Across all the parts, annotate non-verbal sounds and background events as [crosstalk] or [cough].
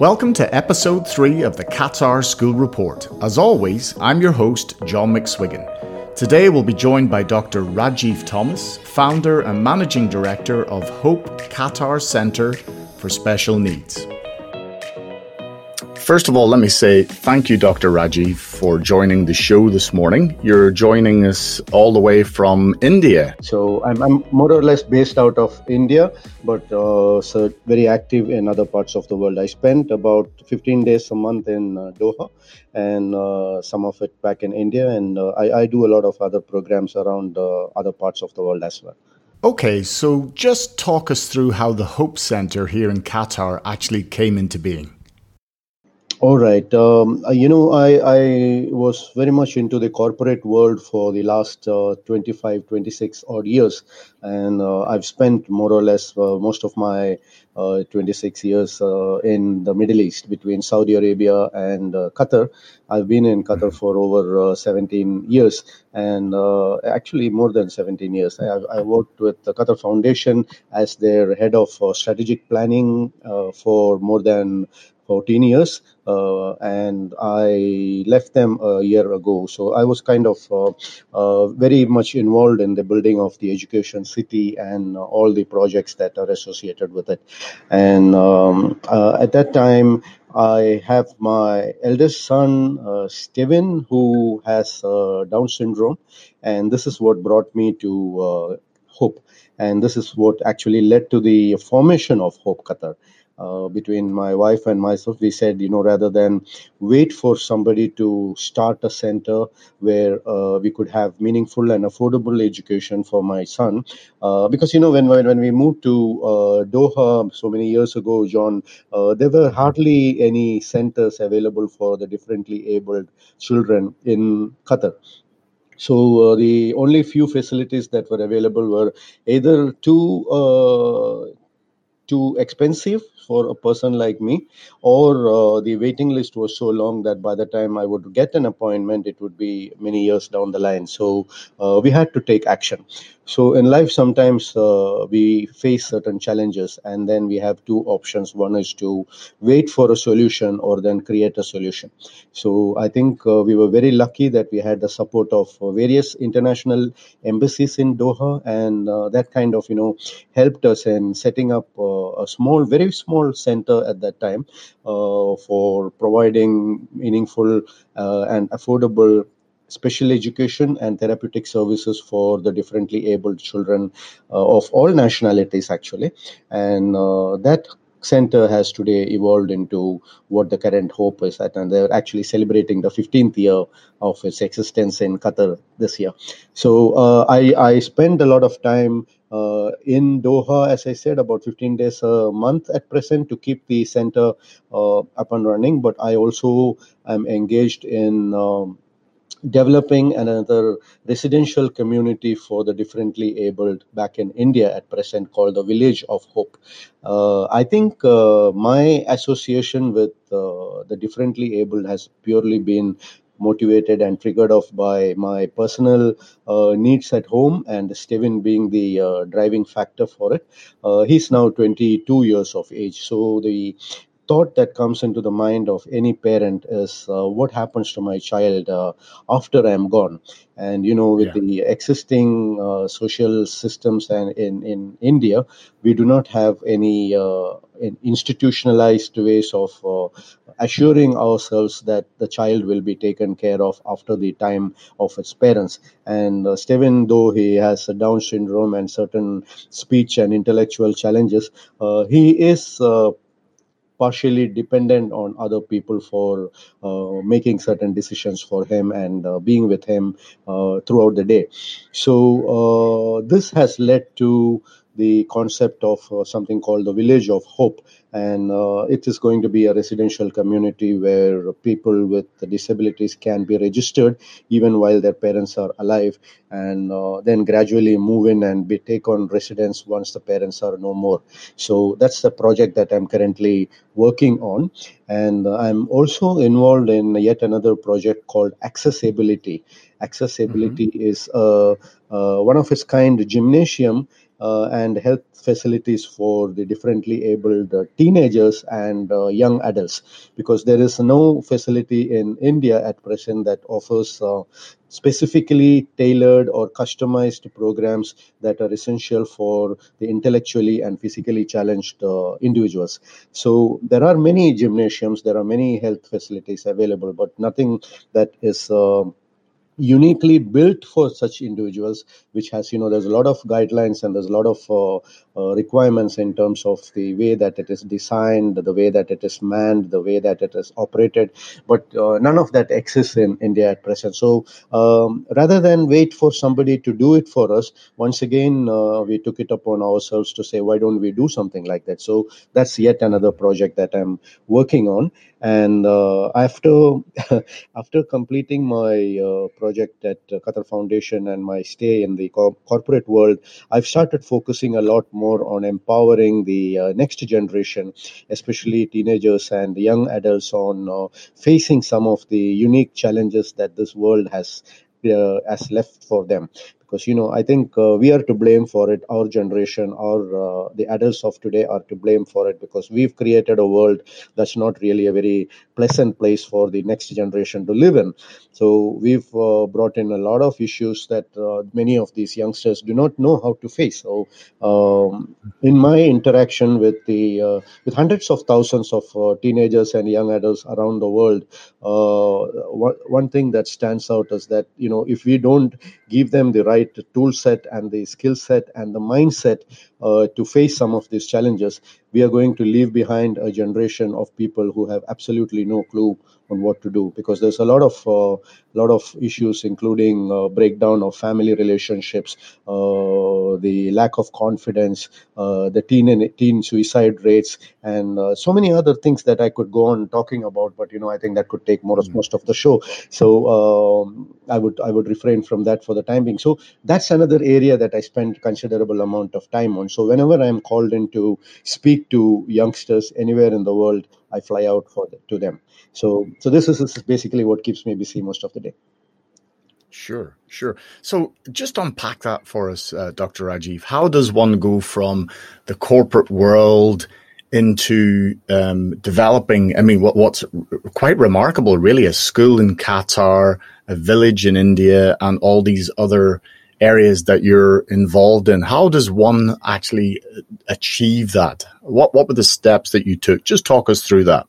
Welcome to episode three of the Qatar School Report. As always, I'm your host, John McSwiggan. Today we'll be joined by Dr. Rajiv Thomas, founder and managing director of Hope Qatar Centre for Special Needs. First of all, let me say thank you, Dr. Raji, for joining the show this morning. You're joining us all the way from India. So I'm, I'm more or less based out of India, but uh, so very active in other parts of the world. I spent about 15 days a month in uh, Doha and uh, some of it back in India. And uh, I, I, do a lot of other programs around uh, other parts of the world as well. Okay, so just talk us through how the Hope Center here in Qatar actually came into being. All right. Um, uh, you know, I, I was very much into the corporate world for the last uh, 25, 26 odd years. And uh, I've spent more or less uh, most of my uh, 26 years uh, in the Middle East between Saudi Arabia and Qatar. I've been in Qatar for over 17 years and actually more than 17 years. I, I, worked with the Qatar Foundation as their head of strategic planning for more than 14 years uh, and I left them a year ago. So I was kind of uh, uh, very much involved in the building of the education city and all the projects that are associated with it. And um, at that time, I have my eldest son, uh, Steven, who has uh, Down syndrome, and this is what brought me to uh, Hope. And this is what actually led to the formation of Hope Qatar uh, between my wife and myself, we said, you know, rather than wait for somebody to start a center where uh, we could have meaningful and affordable education for my son, uh, because you know, when when, we moved to uh, Doha so many years ago, John, uh, there were hardly any centers available for the differently abled children in Qatar. So uh, the only few facilities that were available were either too uh, too expensive for a person like me, or uh, the waiting list was so long that by the time I would get an appointment, it would be many years down the line. So uh, we had to take action. So in life, sometimes uh, we face certain challenges, and then we have two options. One is to wait for a solution, or then create a solution. So I think uh, we were very lucky that we had the support of uh, various international embassies in Doha, and uh, that kind of you know helped us in setting up uh, a small, very small center at that time uh, for providing meaningful and affordable special education and therapeutic services for the differently abled children uh, of all nationalities actually and uh, that center has today evolved into what the current hope is at and they're actually celebrating the 15th year of its existence in qatar this year so uh, I, I spend a lot of time uh, in Doha, as I said, about 15 days a month at present to keep the center uh, up and running. But I also am engaged in um, developing another residential community for the differently abled back in India at present called the Village of Hope. Uh, I think uh, my association with uh, the differently abled has purely been motivated and triggered off by my personal uh, needs at home and Steven being the uh, driving factor for it. Uh, he's now 22 years of age. So the thought that comes into the mind of any parent is uh, what happens to my child uh, after I'm gone. And you know, with yeah. the existing uh, social systems and in in India, we do not have any uh, institutionalized ways of uh, assuring ourselves that the child will be taken care of after the time of its parents. And uh, Steven, though he has a Down syndrome and certain speech and intellectual challenges, he is partially dependent on other people for uh, making certain decisions for him and uh, being with him uh, throughout the day. So uh, this has led to the concept of uh, something called the Village of Hope, and uh, it is going to be a residential community where people with disabilities can be registered even while their parents are alive and uh, then gradually move in and be take on residence once the parents are no more. So that's the project that i'm currently working on. And i'm also involved in yet another project called accessibility. Accessibility mm-hmm. is uh, uh, one of its kind gymnasium and health facilities for the differently abled uh, teenagers and uh, young adults because there is no facility in India at present that offers uh, specifically tailored or customized programs that are essential for the intellectually and physically challenged uh, individuals. So there are many gymnasiums, there are many health facilities available, but nothing that is uh, uniquely built for such individuals which has you know there's a lot of guidelines and there's a lot of uh, uh, requirements in terms of the way that it is designed the way that it is manned the way that it is operated but uh, none of that exists in india at present. So um, rather than wait for somebody to do it for us once again uh, we took it upon ourselves to say why don't we do something like that? So that's yet another project that i'm working on and uh, after [laughs] after completing my uh, project at Qatar Foundation and my stay in the co- corporate world, I've started focusing a lot more on empowering the uh, next generation, especially teenagers and young adults, on facing some of the unique challenges that this world has uh, has left for them because you know i think uh, we are to blame for it our generation or uh, the adults of today are to blame for it because we've created a world that's not really a very pleasant place for the next generation to live in. So we've uh, brought in a lot of issues that uh, many of these youngsters do not know how to face. So um, in my interaction with the uh, with hundreds of thousands of uh, teenagers and young adults around the world one, one thing that stands out is that you know if we don't give them the right tool set and the skill set and the mindset uh, to face some of these challenges, we are going to leave behind a generation of people who have absolutely no clue on what to do because there's a lot of uh, lot of issues including uh, breakdown of family relationships uh, the lack of confidence uh, the teen and teen suicide rates and uh, so many other things that i could go on talking about but you know i think that could take more mm-hmm. most of the show. So um, i would i would refrain from that for the time being. So that's another area that i spend considerable amount of time on so whenever i'm called in to speak to youngsters anywhere in the world i fly out for the, to them so, so this is, this is basically what keeps me busy most of the day. Sure, sure. So just unpack that for us, uh, Dr. Rajiv. How does one go from the corporate world into um, developing? I mean, what, what's quite remarkable, really, a school in Qatar, a village in India, and all these other areas that you're involved in. How does one actually achieve that? What What were the steps that you took? Just talk us through that.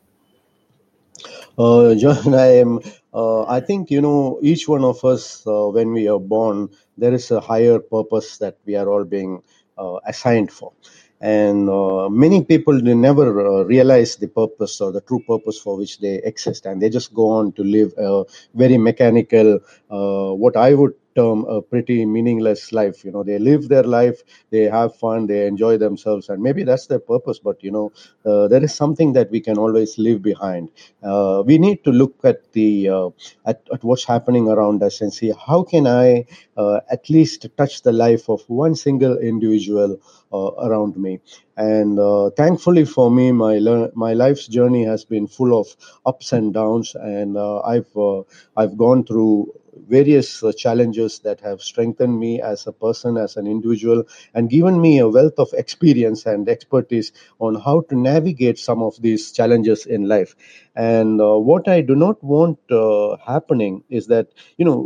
Uh, [laughs] John, I am. Uh, I think you know each one of us uh, when we are born, there is a higher purpose that we are all being uh, assigned for, and uh, many people they never uh, realize the purpose or the true purpose for which they exist, and they just go on to live a very mechanical, what I would term a pretty meaningless life you know they live their life they have fun they enjoy themselves and maybe that's their purpose but you know uh, there is something that we can always leave behind. Uh, we need to look at the uh, at, at, what's happening around us and see how can i uh, at least touch the life of one single individual uh, around me. And uh, thankfully for me my le- my life's journey has been full of ups and downs and i've i've gone through various uh, challenges that have strengthened me as a person, as an individual, and given me a wealth of experience and expertise on how to navigate some of these challenges in life. And uh, what I do not want uh, happening is that, you know,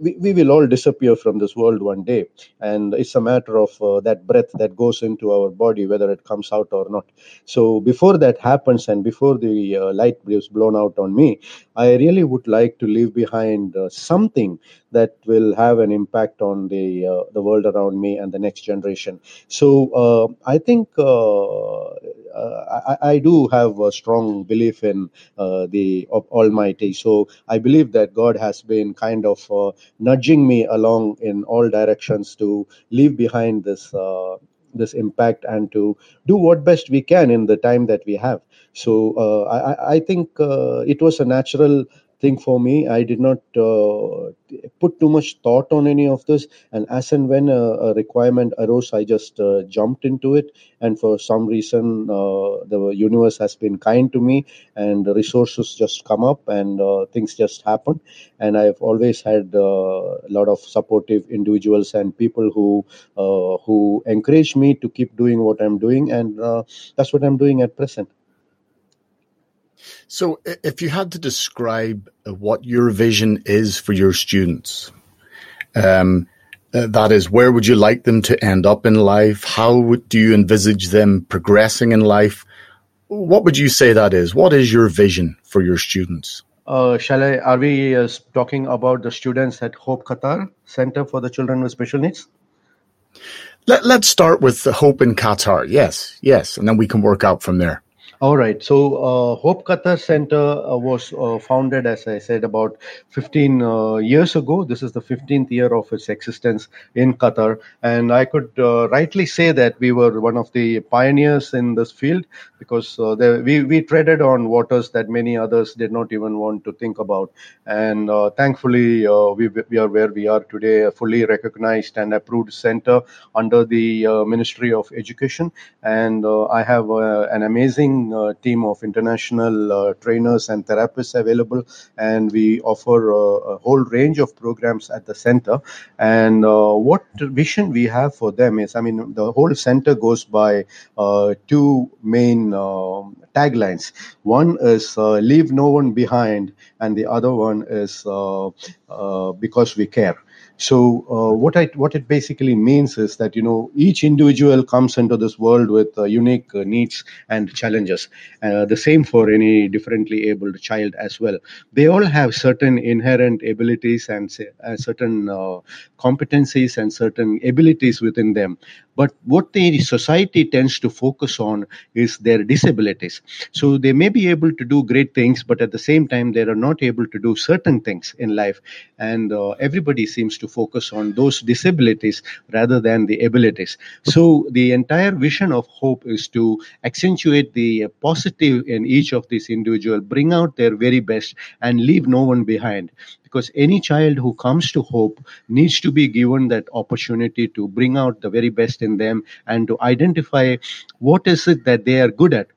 we, we will all disappear from this world one day. And it's a matter of uh, that breath that goes into our body, whether it comes out or not. So before that happens and before the uh, light is blown out on me, I really would like to leave behind uh, that will have an impact on the uh, the world around me and the next generation. So I think uh, I, I, do have a strong belief in uh, the Almighty. So I believe that God has been kind of uh, nudging me along in all directions to leave behind this this impact and to do what best we can in the time that we have. So uh, I, I, think uh, it was a natural thing for me. I did not uh, put too much thought on any of this. And as and when a, a requirement arose, I just uh, jumped into it. And for some reason, uh, the universe has been kind to me, and the resources just come up, and uh, things just happen. And I've always had uh, a lot of supportive individuals and people who who encourage me to keep doing what I'm doing, and that's what I'm doing at present. So, if you had to describe uh, what your vision is for your students, um, uh, that is, where would you like them to end up in life? How would, do you envisage them progressing in life? What would you say that is? What is your vision for your students? Uh, shall I? Are we uh, talking about the students at Hope Qatar Center for the Children with Special Needs? Let, let's start with the Hope in Qatar. Yes, yes, and then we can work out from there. All right. So, uh, Hope Qatar Center uh, was uh, founded, as I said, about 15 uh, years ago. This is the 15th year of its existence in Qatar. And I could uh, rightly say that we were one of the pioneers in this field because uh, we, we treaded on waters that many others did not even want to think about. And thankfully, we, we are where we are today, a fully recognized and approved center under the Ministry of Education. And I have an amazing uh, team of international uh, trainers and therapists available, and we offer uh, a whole range of programs at the center. And what vision we have for them is, I mean, the whole center goes by two main taglines. One is leave no one behind, and the other one is because we care. So uh, what I what it basically means is that you know each individual comes into this world with uh, unique uh, needs and challenges. Uh, the same for any differently abled child as well. They all have certain inherent abilities and uh, certain uh, competencies and certain abilities within them. But what the society tends to focus on is their disabilities. So they may be able to do great things, but at the same time they are not able to do certain things in life, and everybody seems to focus on those disabilities rather than the abilities. So the entire vision of hope is to accentuate the uh, positive in each of these individuals, bring out their very best, and leave no one behind. Because any child who comes to hope needs to be given that opportunity to bring out the very best in them and to identify what is it that they are good at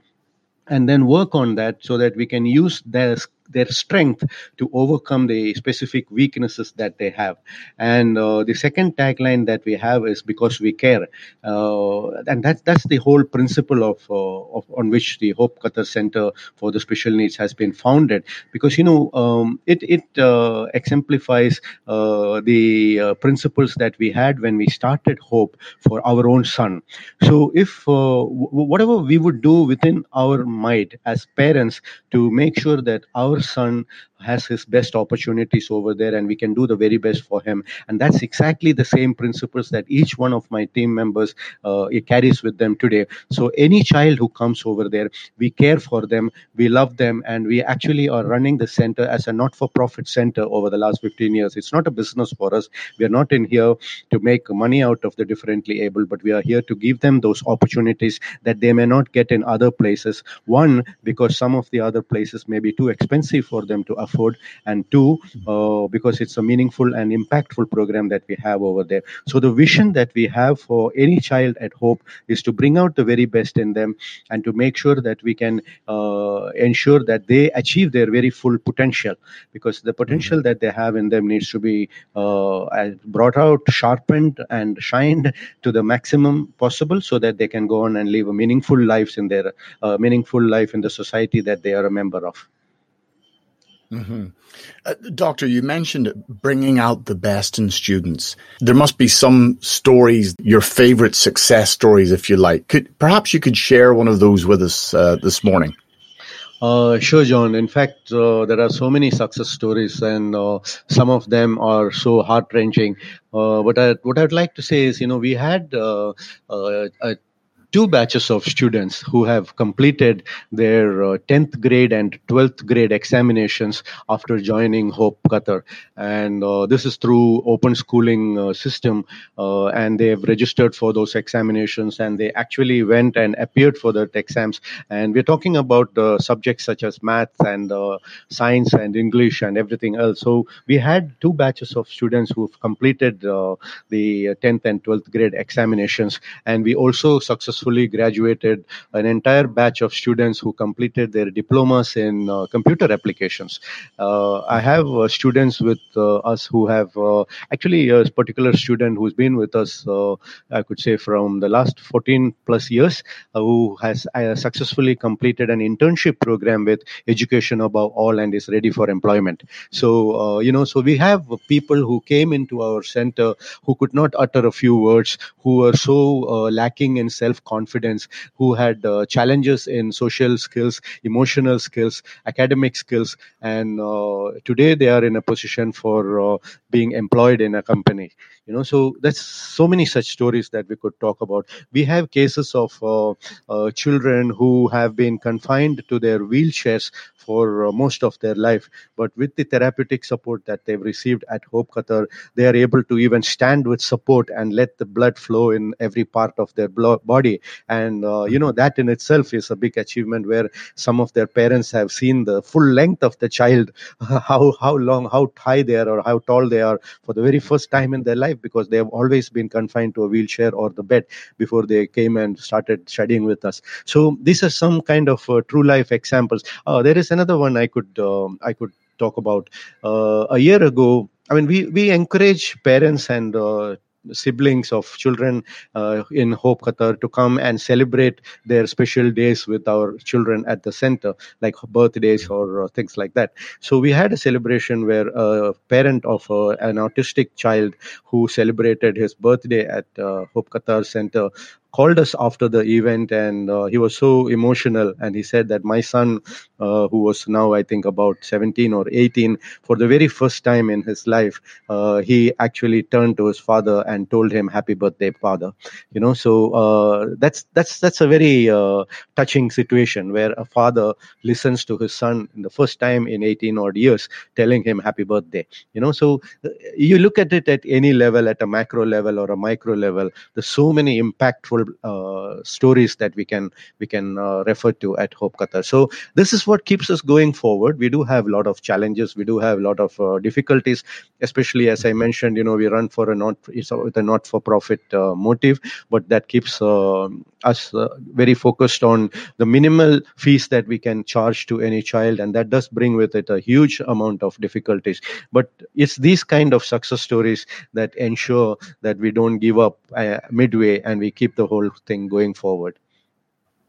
and then work on that so that we can use their their strength to overcome the specific weaknesses that they have. And uh, the second tagline that we have is because we care, uh, and that's that's the whole principle of, uh, of on which the Hope Qatar Center for the Special Needs has been founded. Because you know um, it it uh, exemplifies uh, the principles that we had when we started Hope for our own son. So if w- whatever we would do within our might as parents to make sure that our son has his best opportunities over there and we can do the very best for him. And that's exactly the same principles that each one of my team members uh, carries with them today. So any child who comes over there we care for them we love them and we actually are running the center as a not-for-profit center over the last 15 years. It's not a business for us. We are not in here to make money out of the differently able but we are here to give them those opportunities that they may not get in other places. One because some of the other places may be too expensive for them to afford afford, and two, uh, because it's a meaningful and impactful program that we have over there. So the vision that we have for any child at Hope is to bring out the very best in them and to make sure that we can uh, ensure that they achieve their very full potential, because the potential that they have in them needs to be uh, brought out, sharpened, and shined to the maximum possible, so that they can go on and live a meaningful lives in their uh, meaningful life in the society that they are a member of. Mm-hmm. Uh, Doctor, you mentioned bringing out the best in students. There must be some stories, your favorite success stories, if you like. Could perhaps you could share one of those with us uh, this morning? Uh, sure, John. In fact, uh, there are so many success stories, and uh, some of them are so heart wrenching. Uh, but I, what I'd like to say is, you know, we had uh, uh, a two batches of students who have completed their uh, 10th grade and 12th grade examinations after joining Hope Qatar. And uh, this is through open schooling uh, system. Uh, and they have registered for those examinations and they actually went and appeared for the exams. And we're talking about uh, subjects such as math and uh, science and English and everything else. So we had two batches of students who've completed the 10th and 12th grade examinations. And we also successfully graduated an entire batch of students who completed their diplomas in uh, computer applications. Uh, I have uh, students with uh, us who have uh, actually a particular student who's been with us, I could say, from the last 14 plus years, who has successfully completed an internship program with Education Above All and is ready for employment. So, you know, so we have people who came into our center who could not utter a few words, who were so lacking in self confidence, who had challenges in social skills, emotional skills, academic skills, and uh, today they are in a position for uh, being employed in a company you know so that's so many such stories that we could talk about. We have cases of uh, uh, children who have been confined to their wheelchairs for uh, most of their life but with the therapeutic support that they've received at hope qatar they are able to even stand with support and let the blood flow in every part of their body. And uh, you know that in itself is a big achievement where some of their parents have seen the full length of the child [laughs] how how long how high they are or how tall they are for the very first time in their life life because they have always been confined to a wheelchair or the bed before they came and started studying with us. So these are some kind of uh, true life examples. Uh, there is another one I could um, I could talk about. Uh, a year ago, I mean, we we encourage parents and uh, siblings of children uh, in Hope Qatar to come and celebrate their special days with our children at the center, like birthdays or uh, things like that. So we had a celebration where a parent of uh, an autistic child who celebrated his birthday at uh, Hope Qatar Center called us after the event and uh, he was so emotional and he said that my son uh, who was now i think about 17 or 18 for the very first time in his life uh, he actually turned to his father and told him happy birthday father. You know so uh, that's that's that's a very uh, touching situation where a father listens to his son the first time in 18 odd years telling him happy birthday. You know so uh, you look at it at any level at a macro level or a micro level there's so many impactful uh, stories that we can we can uh, refer to at Hope Qatar. So this is what keeps us going forward. We do have a lot of challenges. We do have a lot of uh, difficulties, especially as I mentioned. You know, we run for a not it's with a not for profit motive, but that keeps us uh, very focused on the minimal fees that we can charge to any child, and that does bring with it a huge amount of difficulties. But it's these kind of success stories that ensure that we don't give up midway and we keep the whole thing going forward.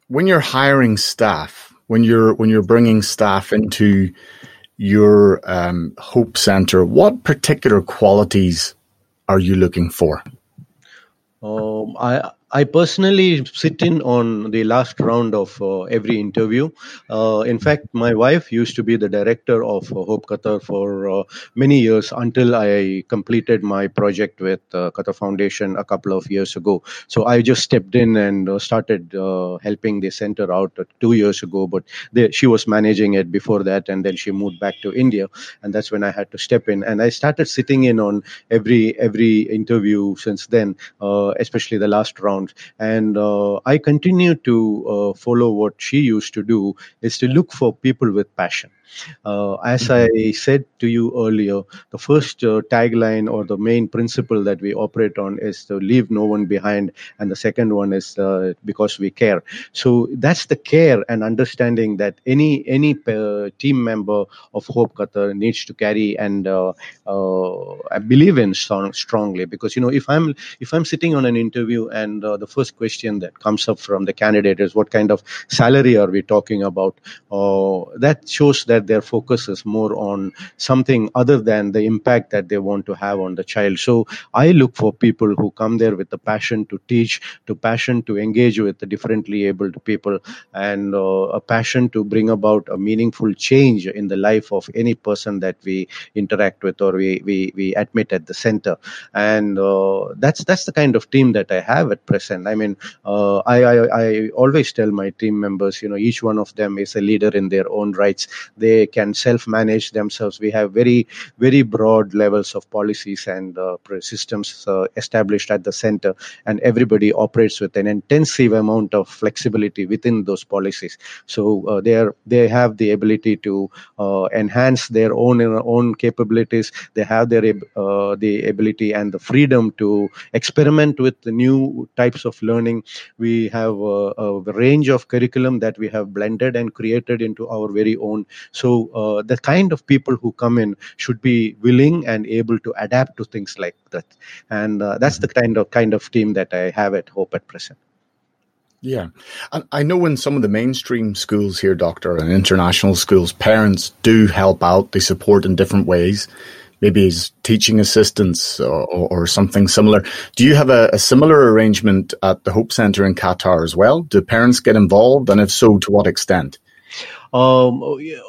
When you're hiring staff, when you're when you're bringing staff into your um, Hope Center, what particular qualities are you looking for? Um, I I personally sit in on the last round of uh, every interview. Uh, in fact, my wife used to be the director of uh, Hope Qatar for uh, many years until I completed my project with uh, Qatar Foundation a couple of years ago. So I just stepped in and uh, started helping the center out two years ago. But she was managing it before that, and then she moved back to India, and that's when I had to step in. And I started sitting in on every every interview since then, especially the last round And uh, I continue to uh, follow what she used to do is to look for people with passion. Uh, as mm-hmm. I said to you earlier, the first uh, tagline or the main principle that we operate on is to leave no one behind, and the second one is uh, because we care. So that's the care and understanding that any any uh, team member of Hope Qatar needs to carry, and uh, uh, I believe in strong, strongly because you know if I'm if I'm sitting on an interview and the first question that comes up from the candidate is what kind of salary are we talking about, that shows that that their focus is more on something other than the impact that they want to have on the child. So I look for people who come there with the passion to teach, to passion to engage with the differently abled people, and uh, a passion to bring about a meaningful change in the life of any person that we interact with or we we, we admit at the center. And uh, that's that's the kind of team that I have at present present. I mean, uh, I, I, I always tell my team members, you know, each one of them is a leader in their own rights. They can self-manage themselves. We have very, very broad levels of policies and uh, systems uh, established at the center, and everybody operates with an intensive amount of flexibility within those policies. So uh, they are they have the ability to uh, enhance their own own capabilities. They have their uh, the ability and the freedom to experiment with the new types of learning. We have a, a range of curriculum that we have blended and created into our very own. So uh, the kind of people who come in should be willing and able to adapt to things like that, and uh, that's the kind of kind of team that I have at Hope at present. Yeah. And I know in some of the mainstream schools here, Doctor, and international schools, parents do help out. They support in different ways maybe as teaching assistants or, or, something similar. Do you have a, a, similar arrangement at the Hope Center in Qatar as well? Do parents get involved? And if so, to what extent? Um,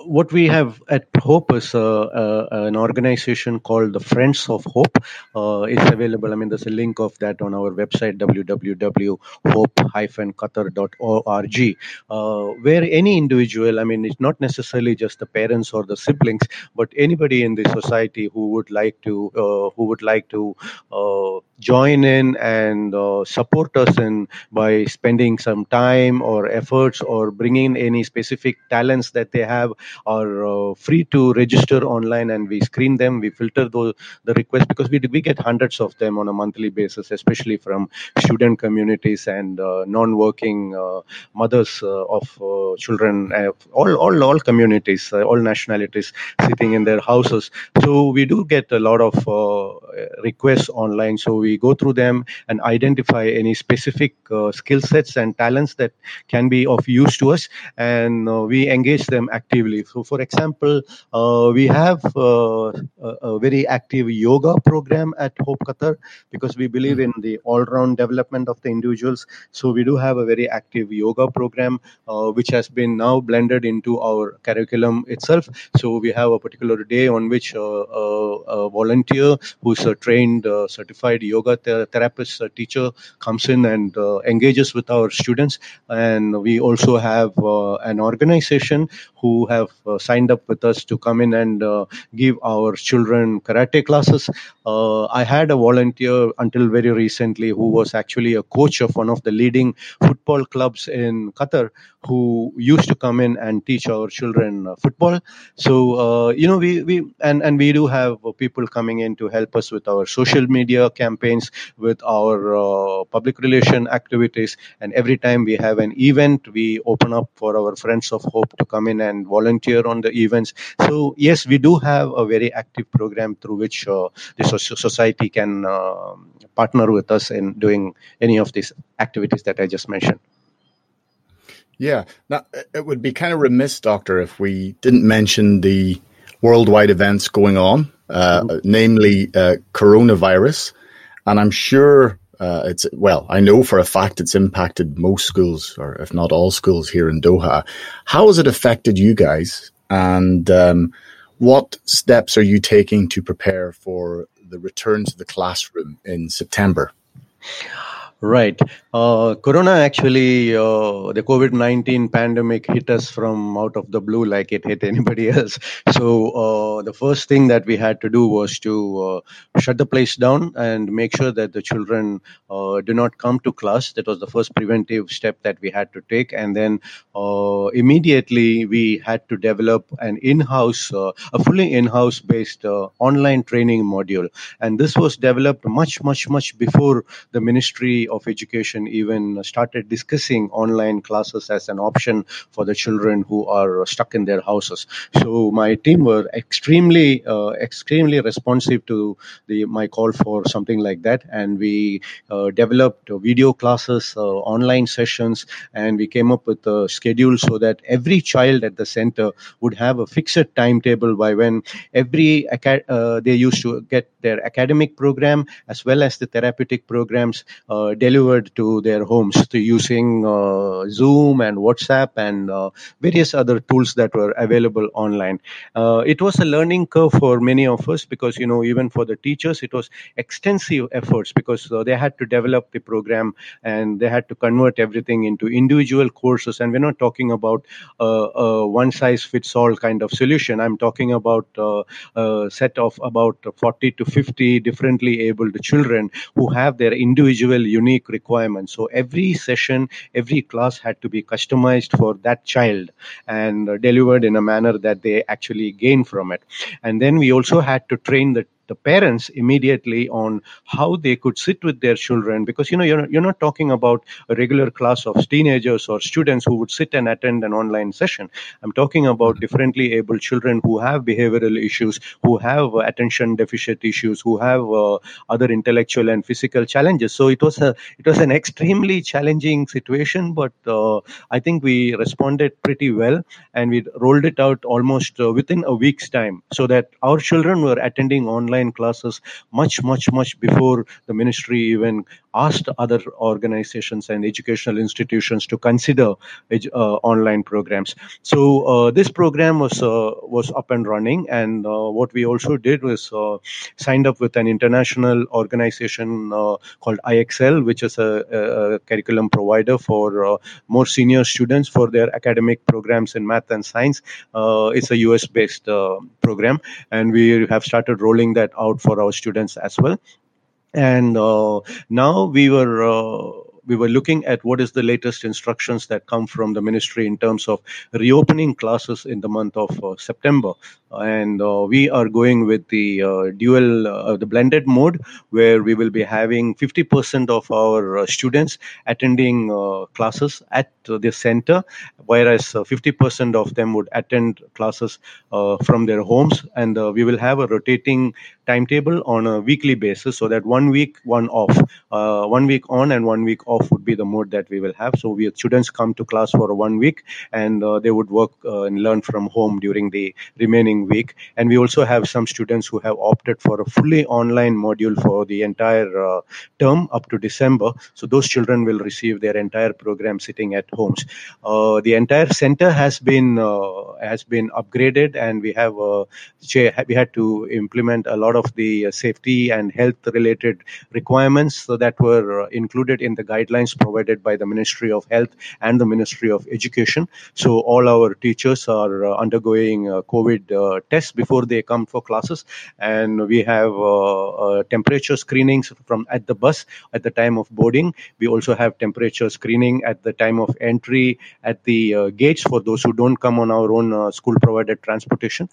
what we have at Hope is uh, uh, an organization called the Friends of Hope. Uh, it's available. I mean, there's a link of that on our website www.hope-qatar.org, uh, where any individual, I mean, it's not necessarily just the parents or the siblings, but anybody in the society who would like to uh, who would like to uh, join in and support us in by spending some time or efforts or bringing any specific talent talents that they have are uh, free to register online and we screen them we filter those the requests because we, we get hundreds of them on a monthly basis especially from student communities and uh, non-working uh, mothers of children all, all all communities all nationalities sitting in their houses. So we do get a lot of requests online so we go through them and identify any specific skill sets and talents that can be of use to us and we engage them actively. So, for example, uh, we have uh, a, a, very active yoga program at Hope Qatar because we believe in the all-round development of the individuals. So, we do have a very active yoga program uh, which has been now blended into our curriculum itself. So, we have a particular day on which uh, uh, a volunteer who's a trained, uh, certified yoga therapist teacher comes in and engages with our students, and we also have an organization who have uh, signed up with us to come in and uh, give our children karate classes. Uh, I had a volunteer until very recently who was actually a coach of one of the leading football clubs in Qatar who used to come in and teach our children uh, football. So uh, you know we we and and we do have people coming in to help us with our social media campaigns, with our uh, public relation activities, and every time we have an event, we open up for our friends of hope to come in and volunteer on the events. So yes, we do have a very active program through which uh, the society can uh, partner with us in doing any of these activities that I just mentioned. Yeah, now it would be kind of remiss, Doctor, if we didn't mention the worldwide events going on, mm-hmm. namely uh, coronavirus, and I'm sure uh, it's well, I know for a fact it's impacted most schools, or if not all schools here in Doha. How has it affected you guys, and um, what steps are you taking to prepare for the return to the classroom in September? Right. Uh, corona actually, uh, the COVID 19 pandemic hit us from out of the blue like it hit anybody [laughs] else. So, uh, the first thing that we had to do was to uh, shut the place down and make sure that the children uh, do not come to class. That was the first preventive step that we had to take. And then uh, immediately we had to develop an in house, a fully in house based online training module. And this was developed much, much, much before the Ministry of Education even started discussing online classes as an option for the children who are stuck in their houses. So my team were extremely, uh, extremely responsive to the my call for something like that, and we uh, developed video classes, uh, online sessions, and we came up with a schedule so that every child at the center would have a fixed timetable by when every uh, they used to get their academic program as well as the therapeutic programs uh, delivered to their homes using uh, Zoom and WhatsApp and uh, various other tools that were available online. Uh, it was a learning curve for many of us because you know even for the teachers it was extensive efforts because uh, they had to develop the program and they had to convert everything into individual courses and we're not talking about a one size fits all kind of solution. I'm talking about uh, a set of about 40 to 50 differently abled children who have their individual unique requirements. So every session, every class had to be customized for that child and delivered in a manner that they actually gain from it. And then we also had to train the the parents immediately on how they could sit with their children because you know you're, you're not talking about a regular class of teenagers or students who would sit and attend an online session. I'm talking about differently abled children who have behavioral issues who have attention deficit issues who have uh, other intellectual and physical challenges. So it was a it was an extremely challenging situation but uh, i think we responded pretty well and we rolled it out almost uh, within a week's time so that our children were attending online online classes much, much, much before the ministry even asked other organizations and educational institutions to consider uh, online programs. So uh, this program was uh, was up and running, and uh, what we also did was uh, signed up with an international organization uh, called IXL, which is a, a curriculum provider for more senior students for their academic programs in math and science. it's a US based program, and we have started rolling that out for our students as well. And uh, now we were uh, we were looking at what is the latest instructions that come from the ministry in terms of reopening classes in the month of uh, September. And uh, we are going with the uh, dual uh, the blended mode where we will be having 50% of our uh, students attending classes at the center whereas 50% of them would attend classes from their homes. And we will have a rotating timetable on a weekly basis so that one week one off one week on and one week off would be the mode that we will have so we students come to class for one week and they would work and learn from home during the remaining week. And we also have some students who have opted for a fully online module for the entire uh, term up to December. So those children will receive their entire program sitting at homes. Uh, the entire center has been uh, has been upgraded, and we have uh, we had to implement a lot of the uh, safety and health related requirements that were included in the guidelines provided by the Ministry of Health and the Ministry of Education. So all our teachers are undergoing COVID tests before they come for classes. And we have uh, uh, temperature screenings from at the bus at the time of boarding. We also have temperature screening at the time of entry at the uh, gates for those who don't come on our own school provided transportation.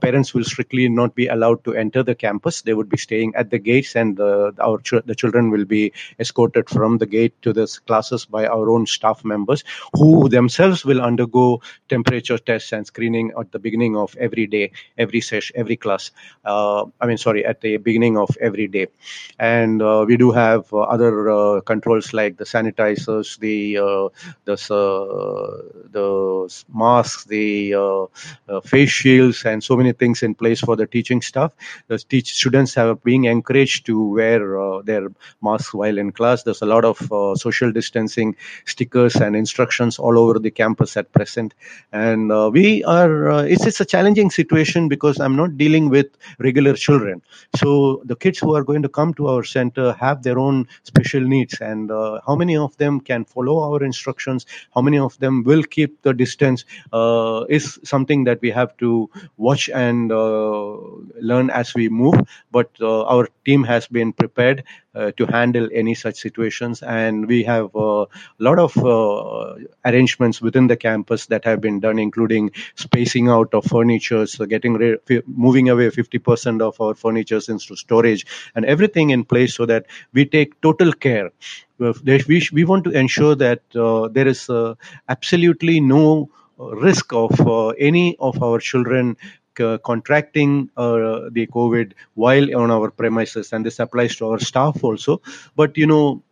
Parents will strictly not be allowed to enter the campus they would be staying at the gates and our ch- the children will be escorted from the gate to the classes by our own staff members who themselves will undergo temperature tests and screening at the beginning of every day, every session, every class. Uh, I mean, sorry, at the beginning of every day. And uh, we do have uh, other uh, controls like the sanitizers, the uh, the the masks, the face shields, and so many things in place for the teaching staff. The teach students have being encouraged to wear their masks while in class. There's a lot of social distancing stickers and instructions all over the campus at present, and we are. it's it's a challenging situation because I'm not dealing with regular children. So the kids who are going to come to our center have their own special needs, and uh, how many of them can follow our instructions, how many of them will keep the distance, uh, is something that we have to watch and uh, learn as we move. But uh, our team has been prepared uh, to handle any such situations. And we have a lot of uh, arrangements within the campus that have been done, including spacing out of furniture, so getting re- moving away 50% of our furniture into storage, and everything in place so that we take total care. We, we want to ensure that uh, there is uh, absolutely no risk of uh, any of our children uh, contracting uh, the COVID while on our premises, and this applies to our staff also. But you know,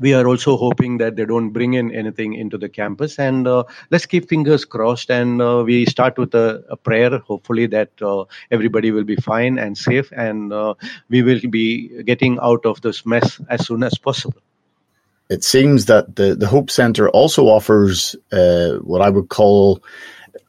we are also hoping that they don't bring in anything into the campus. And uh, let's keep fingers crossed and uh, we start with a, a prayer. Hopefully that uh, everybody will be fine and safe and uh, we will be getting out of this mess as soon as possible. It seems that the, the Hope Centre also offers uh, what I would call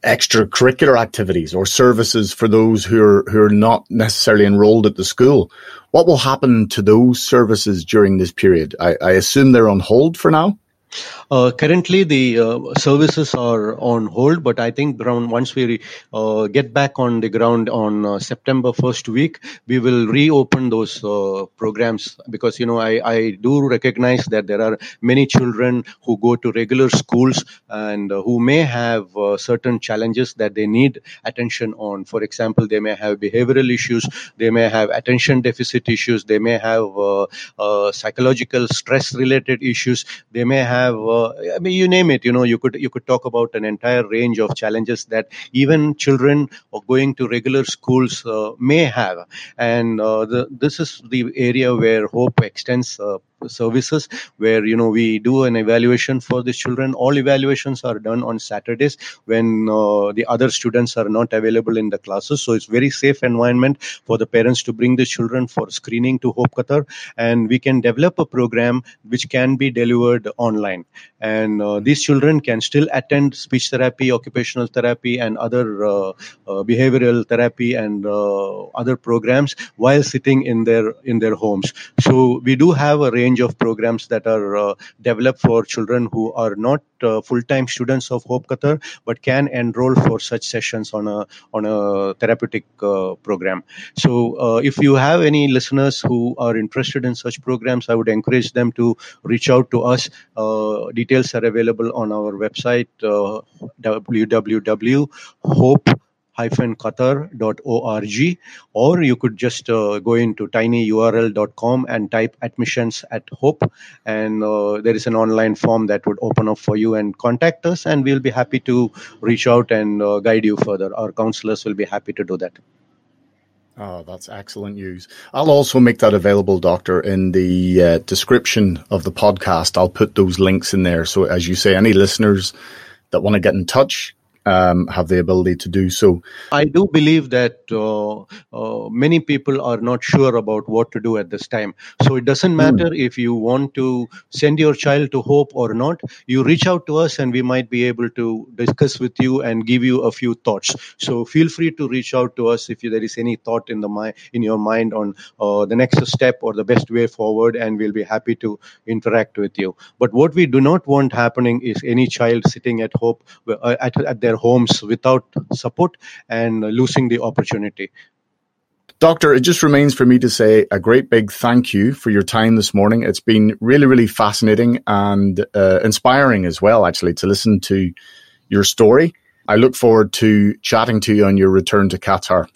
extracurricular activities or services for those who are who are not necessarily enrolled at the school. What will happen to those services during this period? I, I assume they're on hold for now. Uh, currently, the uh, services are on hold, but I think around once we uh, get back on the ground on uh, September first week, we will reopen those uh, programs because you know I, I do recognize that there are many children who go to regular schools and uh, who may have certain challenges that they need attention on. For example, they may have behavioral issues, they may have attention deficit issues, they may have psychological stress related issues, they may have I mean, you name it. You know, you could you could talk about an entire range of challenges that even children going to regular schools uh, may have, and uh, the, this is the area where Hope extends uh, services where you know we do an evaluation for the children. All evaluations are done on saturdays when uh, the other students are not available in the classes. So it's very safe environment for the parents to bring the children for screening to hope qatar. And we can develop a program which can be delivered online. And uh, these children can still attend speech therapy occupational therapy and other uh, uh behavioral therapy and uh, other programs while sitting in their in their homes. So we do have a range range of programs that are uh, developed for children who are not uh, full-time students of Hope Qatar, but can enroll for such sessions on a on a therapeutic uh, program. So, if you have any listeners who are interested in such programs, I would encourage them to reach out to us. Details are available on our website uh, www.hope qatar.org or you could just uh, go into tinyurl.com and type admissions at hope and uh, there is an online form that would open up for you and contact us and we'll be happy to reach out and uh, guide you further our counselors will be happy to do that Oh, that's excellent news. I'll also make that available, Doctor, in the uh, description of the podcast. I'll put those links in there. So, as you say, any listeners that want to get in touch, um, have the ability to do so. I do believe that uh, uh, many people are not sure about what to do at this time. So it doesn't hmm. matter mm. if you want to send your child to Hope or not. You reach out to us, and we might be able to discuss with you and give you a few thoughts. So feel free to reach out to us if there is any thought in the mi- in your mind on uh, the next step or the best way forward, and we'll be happy to interact with you. But what we do not want happening is any child sitting at Hope uh, at, at their their homes without support and losing the opportunity. Doctor, it just remains for me to say a great big thank you for your time this morning. It's been really, really fascinating and uh, inspiring as well, actually, to listen to your story. I look forward to chatting to you on your return to Qatar.